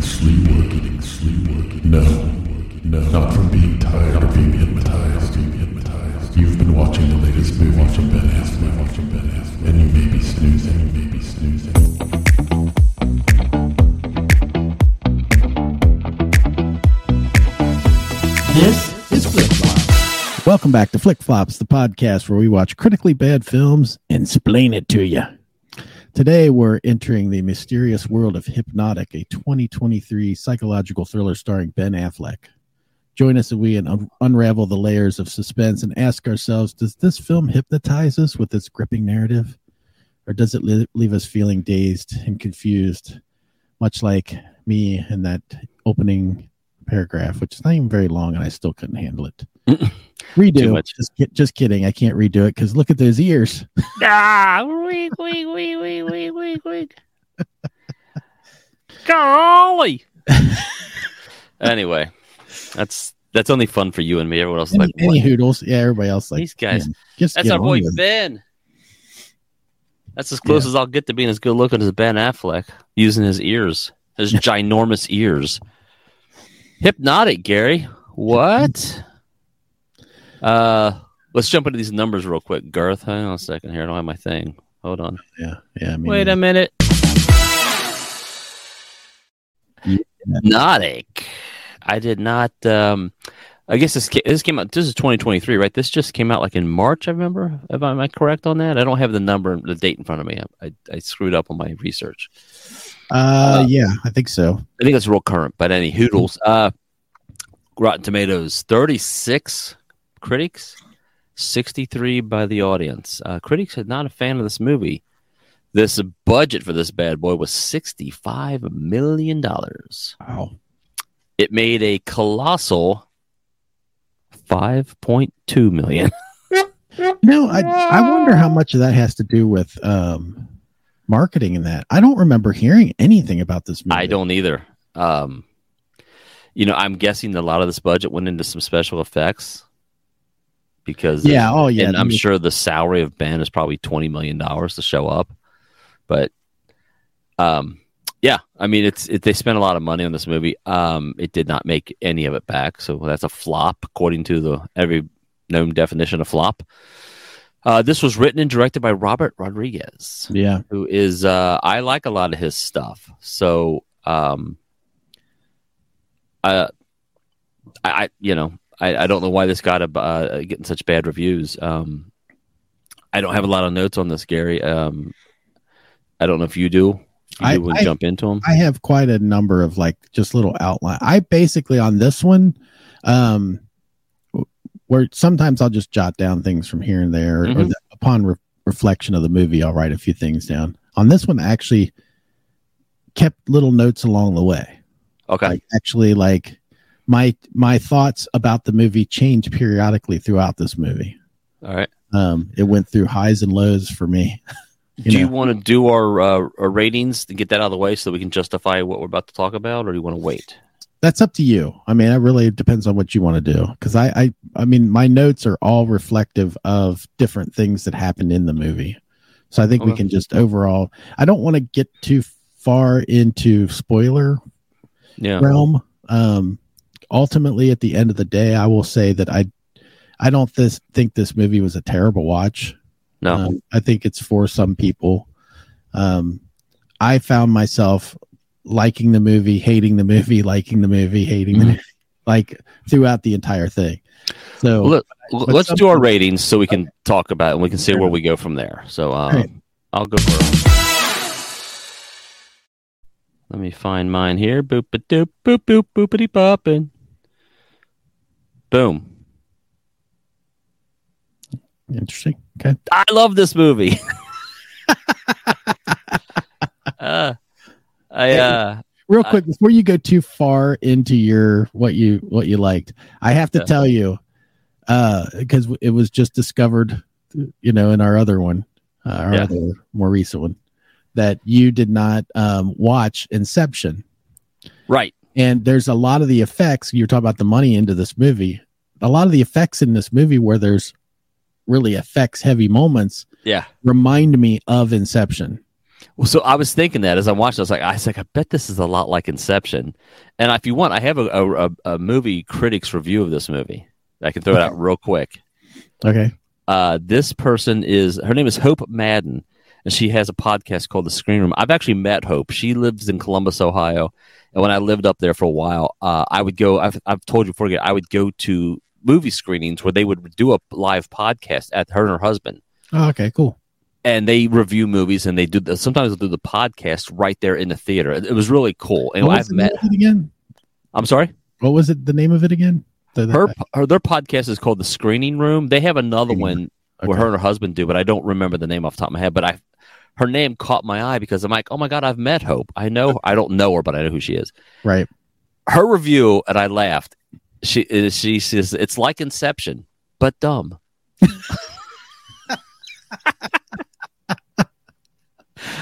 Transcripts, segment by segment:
getting sleepy, getting sleepy. No, no, not from being tired or being hypnotized, being hypnotized. You've been watching the latest movie from Ben Affleck, watching Ben Affleck, and you may be snoozing, you may be snoozing. This is Flick Flops. Welcome back to Flick Flops, the podcast where we watch critically bad films and explain it to you. Today, we're entering the mysterious world of Hypnotic, a 2023 psychological thriller starring Ben Affleck. Join us as we un- unravel the layers of suspense and ask ourselves Does this film hypnotize us with its gripping narrative? Or does it li- leave us feeling dazed and confused, much like me in that opening paragraph, which is not even very long, and I still couldn't handle it. Redo. Too. Just, just kidding. I can't redo it because look at those ears. Ah, weak, weak, weak, weak, weak, weak, weak. Golly. anyway, that's that's only fun for you and me. Everyone else is Any, like, any what? hoodles. Yeah, everybody else like These guys. man, just That's our boy. Ben. That's as close as I'll get to being as good looking as Ben Affleck using his ears, his ginormous ears. Hypnotic, Gary. What? Uh, let's jump into these numbers real quick. Garth, hang on a second here. I don't have my thing. Hold on. Yeah, yeah. I mean, Wait a minute. Hypnotic. I did not. Um, I guess this this came out. This is 2023, right? This just came out like in March. I remember. Am I, am I correct on that? I don't have the number, the date in front of me. I, I, I screwed up on my research. Uh, yeah, I think so. I think it's real current, but any hoodles. Uh, Rotten Tomatoes, 36 critics, 63 by the audience. Uh, critics are not a fan of this movie. This budget for this bad boy was $65 million. Wow. It made a colossal 5.2 million. No, I I wonder how much of that has to do with um marketing in that. I don't remember hearing anything about this movie. I don't either. Um, you know, I'm guessing a lot of this budget went into some special effects because Yeah. Oh, yeah. and I'm sure the salary of Ben is probably twenty million dollars to show up. But, um, yeah, I mean, it's it, they spent a lot of money on this movie. Um, it did not make any of it back, so that's a flop according to the every known definition of flop. Uh, this was written and directed by Robert Rodriguez Yeah. who is uh I like a lot of his stuff. So um I I, I you know, I, I don't know why this got a, uh, getting such bad reviews. Um I don't have a lot of notes on this, Gary. Um I don't know if you do. If you I- do I- jump into them. I have quite a number of like just little outline. I basically on this one, um, where sometimes I'll just jot down things from here and there, or Mhm. the, upon re- reflection of the movie, I'll write a few things down. On this one, I actually kept little notes along the way. Okay. Like actually, like my my thoughts about the movie change periodically throughout this movie. All right. Um, it went through highs and lows for me. do you want to do our, uh, our ratings and get that out of the way so we can justify what we're about to talk about, or do you want to wait? that's up to you. I mean, it really depends on what you want to do. Because I, I, I mean, my notes are all reflective of different things that happened in the movie. So I think we can just overall. I don't want to get too far into spoiler Yeah. realm. Um, ultimately, at the end of the day, I will say that I, I don't this think this movie was a terrible watch. No. Um, I think it's for some people. Um, I found myself liking the movie, hating the movie, liking the movie, hating the Mhm. movie, like throughout the entire thing. So let, let's do our ratings so we can talk about it and we can see where we go from there. So um, Right. I'll go first. Let me find mine here. Boop a doop boop boop boopity poppin. Boom. interesting. Okay. I love this movie. uh, I uh, Real quick, before you go too far into your what you what you liked, I have to tell you, uh, because it was just discovered, you know, in our other one, uh, our Yeah. other more recent one, that you did not um, watch Inception. right. And there's a lot of the effects you're talking about the money into this movie a lot of the effects in this movie where there's really effects heavy moments Yeah. remind me of inception Well, so I was thinking that as I'm watching, I was like, I was like, I bet this is a lot like Inception. And if you want, I have a, a, a movie critics review of this movie. I can throw it out real quick. Okay. Uh, this person is her name is Hope Madden, and she has a podcast called The Screen Room. I've actually met Hope. She lives in Columbus, Ohio, and when I lived up there for a while, uh, I would go. I've, I've told you before, I would go to movie screenings where they would do a live podcast at her and her husband. Oh, okay, cool. And they review movies, and they do the, sometimes they'll do the podcast right there in the theater. It, it was really cool. And I've the met. name of it again. I'm sorry. What was it? The name of it again? The, the- Her, her their podcast is called The Screening Room. They have another one where her and her husband do, but I don't remember the name off the top of my head. But I, her name caught my eye because I'm like, oh my god, I've met Hope. I know I don't know her, but I know who she is. right. Her review, and I laughed. She she says it's like Inception, but dumb.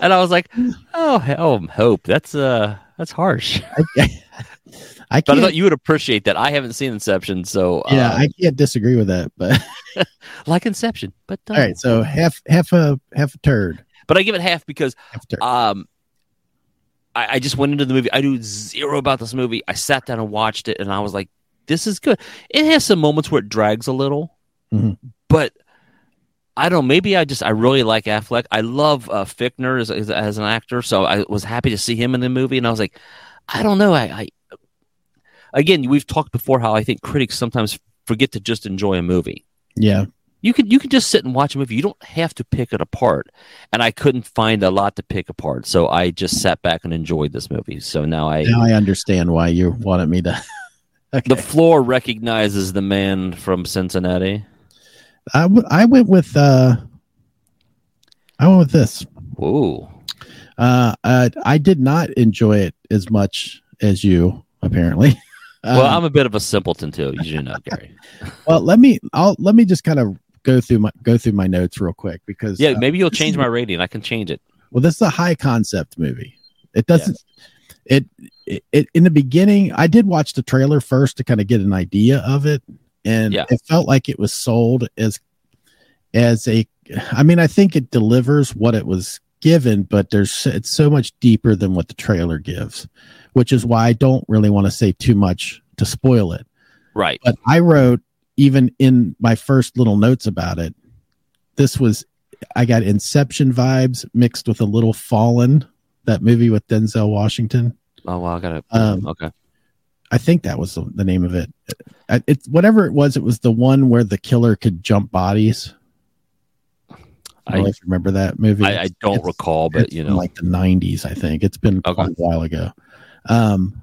and I was like, oh, he- oh, Hope, that's uh, that's harsh. I, I But I thought you would appreciate that. I haven't seen Inception, so yeah, uh, I can't disagree with that. But like Inception, but dumb. all right, so half half a half a turd. But I give it half because Half a turd. um I, I just went into the movie. I knew zero about this movie. I sat down and watched it and I was like, this is good. It has some moments where it drags a little, Mhm. but I don't know. Maybe I just I really like Affleck. I love uh, Fichtner as, as, as an actor, so I was happy to see him in the movie. And I was like, I don't know. I, I again, we've talked before how I think critics sometimes forget to just enjoy a movie yeah, you could you could just sit and watch a movie. You don't have to pick it apart. And I couldn't find a lot to pick apart, so I just sat back and enjoyed this movie. So now I now I understand why you wanted me to. okay. the floor recognizes the man from Cincinnati. I, w- I went with uh I went with this. Whoa. Uh, uh I did not enjoy it as much as you apparently. Well, Um, I'm a bit of a simpleton too, you know, Gary. well, let me I'll let me just kind of go through my go through my notes real quick because Yeah, uh, maybe you'll change my rating. I can change it. well this is a high concept movie. It doesn't it, it it in the beginning I did watch the trailer first to kind of get an idea of it and Yeah. it felt like it was sold as as a I mean I think it delivers what it was given but there's it's so much deeper than what the trailer gives which is why I don't really want to say too much to spoil it Right. but I wrote even in my first little notes about it. This was I got Inception vibes mixed with a little Fallen, that movie with Denzel Washington. Oh well, I got it. Um, okay. I think that was the, the name of it. It's whatever it was. It was the one where the killer could jump bodies. I don't I remember that movie. I, I don't recall, but you know, like the '90s. I think it's been Okay. quite a while ago. Um,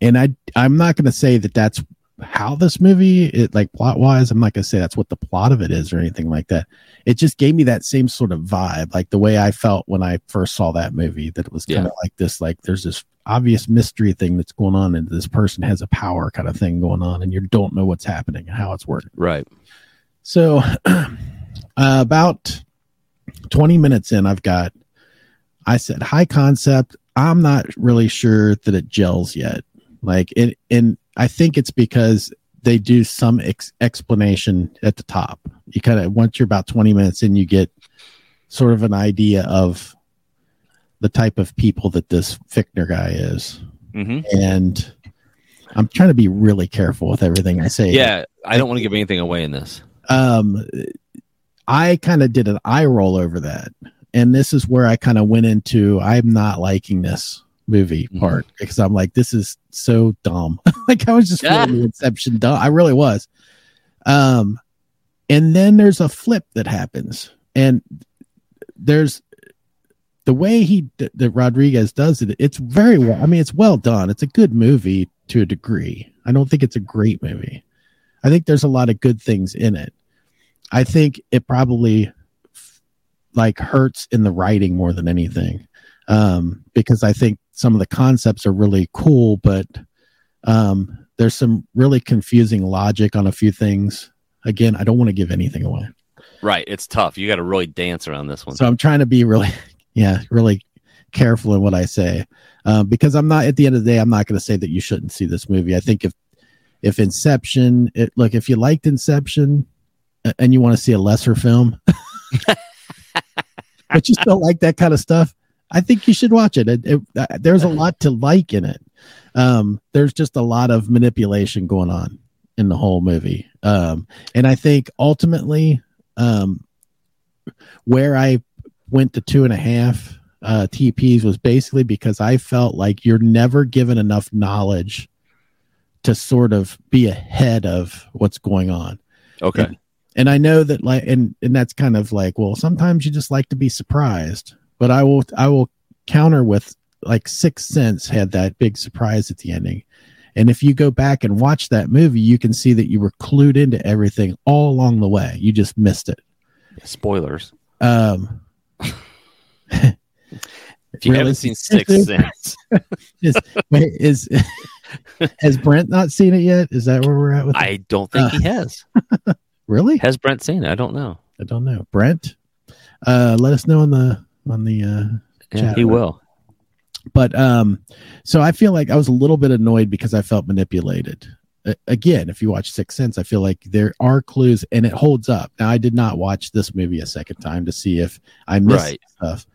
and I I'm not going to say that that's how this movie it like plot wise. I'm not to say that's what the plot of it is or anything like that. It just gave me that same sort of vibe, like the way I felt when I first saw that movie. That it was kind Yeah. of like this, like there's this obvious mystery thing that's going on, and this person has a power kind of thing going on, and you don't know what's happening and how it's working. right. So, uh, about 20 minutes in, I've got, I said, high concept. I'm not really sure that it gels yet. Like, it, and I think it's because they do some ex- explanation at the top. You kind of, once you're about 20 minutes in, you get sort of an idea of the type of people that this Fichtner guy is. hmm And I'm trying to be really careful with everything I say. Yeah, I don't want to give anything away in this. um i kind of did an eye roll over that and this is where i kind of went into i'm not liking this movie Mhm. part because i'm like this is so dumb. Like i was just Yeah. feeling the inception dumb. I really was. Um and then there's a flip that happens. And there's the way he that rodriguez does it it's very well i mean it's well done. It's a good movie to a degree. I don't think it's a great movie. I think there's a lot of good things in it. I think it probably like hurts in the writing more than anything um because i think some of the concepts are really cool but um there's some really confusing logic on a few things again i don't want to give anything away Right. It's tough. You got to really dance around this one. so I'm trying to be really, yeah, really careful in what I say, um, because I'm not. At the end of the day, I'm not going to say that you shouldn't see this movie. I think if if Inception, it, look, if you liked Inception and you want to see a lesser film, but you still like that kind of stuff, I think you should watch it. It, it. uh, There's a lot to like in it. Um, there's just a lot of manipulation going on in the whole movie. Um, and I think ultimately, um, where I went to two and a half uh, TPs was basically because I felt like you're never given enough knowledge to sort of be ahead of what's going on Okay. and I know that like and and that's kind of like well sometimes you just like to be surprised but I will I will counter with like Sixth Sense had that big surprise at the ending and if you go back and watch that movie you can see that you were clued into everything all along the way you just missed it Spoilers. um If you Really? haven't seen Sixth Sense, is wait, is has Brent not seen it yet is that where we're at with it? I don't think he has. really Has Brent seen it? I don't know. I don't know Brent uh let us know on the on the uh Yeah, Chat he will. but um so i feel like i was a little bit annoyed because i felt manipulated. Again if you watch Sixth Sense i feel like there are clues and it holds up. Now i did not watch this movie a second time to see if i missed Right. stuff.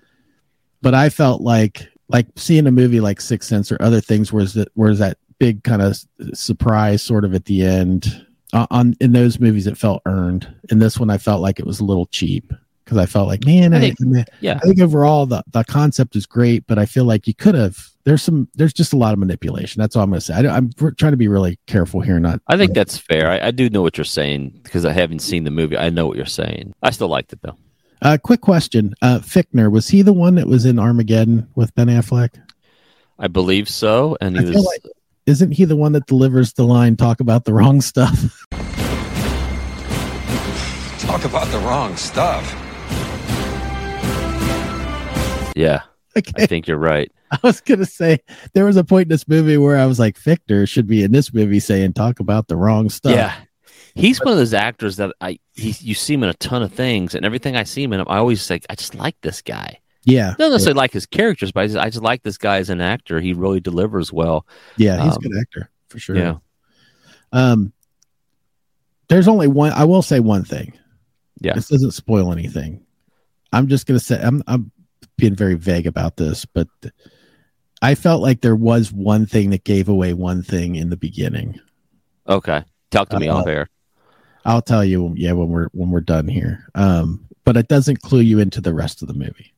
But i felt like like seeing a movie like Sixth Sense or other things where's that where's that big kind of surprise sort of at the end uh, on in those movies it felt earned. In this one i felt like it was a little cheap because i felt like man I I, think- I Yeah. I think overall the, the concept is great, but I feel like you could have. There's some. There's just a lot of manipulation. That's all I'm going to say. I, am trying to be really careful here. Not. I think that's fair. I, I do know what you're saying because I haven't seen the movie. I know what you're saying. I still liked it though. Uh, quick question. Uh, Fichtner was he the one that was in Armageddon with Ben Affleck? I believe so. And he I was feel like- Isn't he the one that delivers the line "Talk about the wrong stuff"? Talk about the wrong stuff. Yeah. I think you're right. I was going to say there was a point in this movie where I was like, Fichtner should be in this movie saying "Talk about the wrong stuff." Yeah. He's one of those actors that I he, you see him in a ton of things, and everything I see him in, I always like I just like this guy. yeah, I don't necessarily like his characters, but I just, I just like this guy as an actor. He really delivers well. yeah. He's Um, a good actor for sure. Yeah. Um, there's only one. I will say one thing. Yeah. This doesn't spoil anything. I'm just gonna say I'm I'm being very vague about this, but I felt like there was one thing that gave away one thing in the beginning. Okay. Talk to me Uh, off air. I'll tell you, yeah, when we're when we're done here. Um, but it doesn't clue you into the rest of the movie.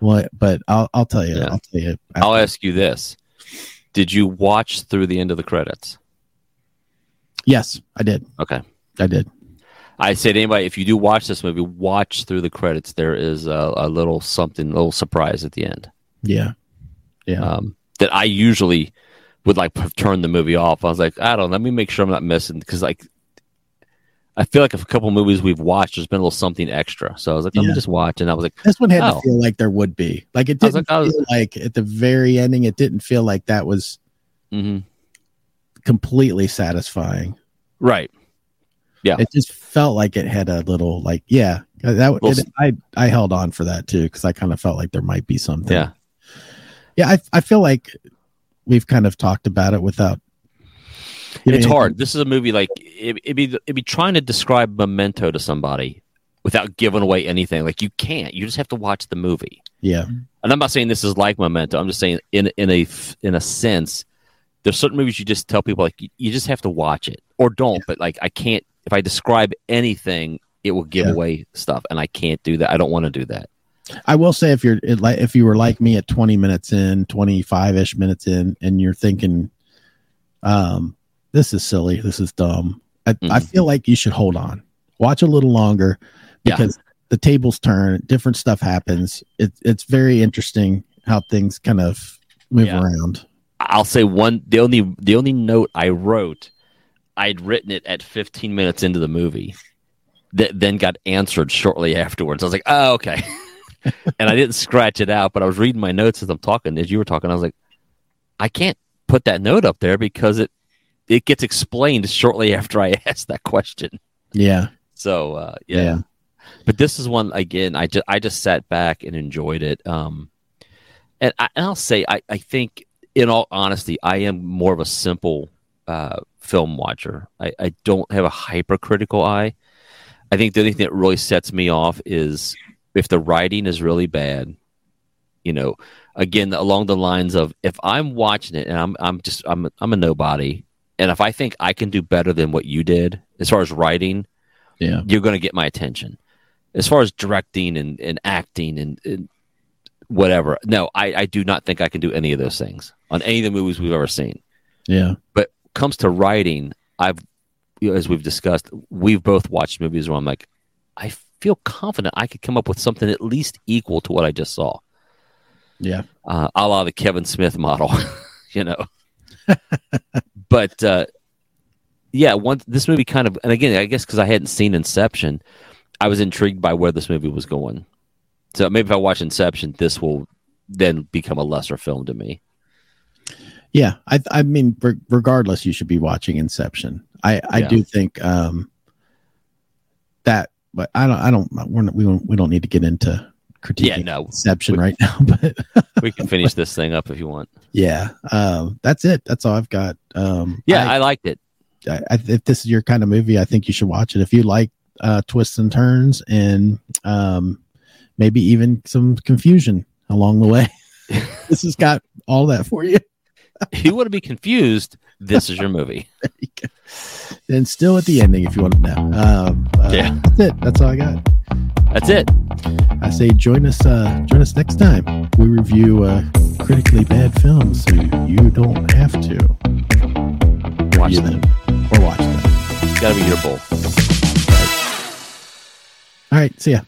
Well, but I'll I'll tell you. Yeah. I'll tell you. I'll ask you this: Did you watch through the end of the credits? Yes, I did. Okay. I did. I say to anybody, if you do watch this movie, watch through the credits. There is a, a little something, a little surprise at the end. Yeah. Yeah. Um, that I usually would like turn the movie off. I was like, I don't. know, Let me make sure I'm not missing because like I feel like a couple movies we've watched, there's been a little something extra. So I was like, let Yeah. me just watch, and I was like, This one had to Oh. feel like there would be. Like it I was didn't like, I was- feel like at the very ending, it didn't feel like that was hmm completely satisfying. right, Yeah. It just felt like it had a little like yeah. Uh, that Well, it, I I held on for that too because I kind of felt like there might be something. yeah. yeah. I I feel like we've kind of talked about it without. giving it's anything- hard. This is a movie like it, it'd be it'd be trying to describe Memento to somebody without giving away anything. Like you can't. You just have to watch the movie. Yeah, And I'm not saying this is like Memento. I'm just saying in in a in a sense, there's certain movies you just tell people like you, you just have to watch it or don't. But like I can't. If I describe anything, it will give Yeah. away stuff, and I can't do that. I don't want to do that. I will say if you're like if you were like me at 20 minutes in, 25 ish minutes in, and you're thinking, um, this is silly, this is dumb. I, I Mhm. feel like you should hold on, watch a little longer Yeah. because the tables turn, different stuff happens. It, it's very interesting how things kind of move Yeah. around. I'll say one. The only the only note I wrote, I'd written it at 15 minutes into the movie, that then got answered shortly afterwards. I was like, oh okay, and I didn't scratch it out, but I was reading my notes as I'm talking. As you were talking, I was like, I can't put that note up there because it it gets explained shortly after I asked that question. Yeah, So uh, yeah. Yeah. but this is one again. I just I just sat back and enjoyed it. Um, and, I, and I'll say I, I think in all honesty, I am more of a simple uh, film watcher. I, I don't have a hypercritical eye. I think the only thing that really sets me off is if the writing is really bad, You know, again along the lines of if I'm watching it and I'm I'm just I'm I'm a nobody, and if I think I can do better than what you did as far as writing, Yeah. you're going to get my attention. As far as directing and, and acting and, and whatever, no, I, I do not think I can do any of those things on any of the movies we've ever seen. Yeah. But comes to writing, I've as we've discussed, we've both watched movies where I'm like, I feel confident I could come up with something at least equal to what I just saw, Yeah. uh, a la the Kevin Smith model, you know. but uh, yeah, one this movie kind of, and again, I guess because I hadn't seen Inception, I was intrigued by where this movie was going. So maybe if I watch Inception, this will then become a lesser film to me. Yeah, I I mean, re- regardless, you should be watching Inception. I I Yeah. do think um that, but I don't I don't we're not, we don't we don't need to get into critiquing Yeah, no. Inception We- right now. But We can finish this thing up if you want. yeah, um, that's it. That's all I've got. Um, Yeah, I, I liked it. I, I, if this is your kind of movie, I think you should watch it. If you like uh, twists and turns and um, maybe even some confusion along the way, this has got all that for you. If you want to be confused, this is your movie. And still at the ending, if you want to know. Um, uh, Yeah. that's it. That's all I got. That's it. I say join us. Uh, join us next time. We review uh, critically bad films, so you don't have to Watch review them. or watch them. Got to be your bull. All right. See ya.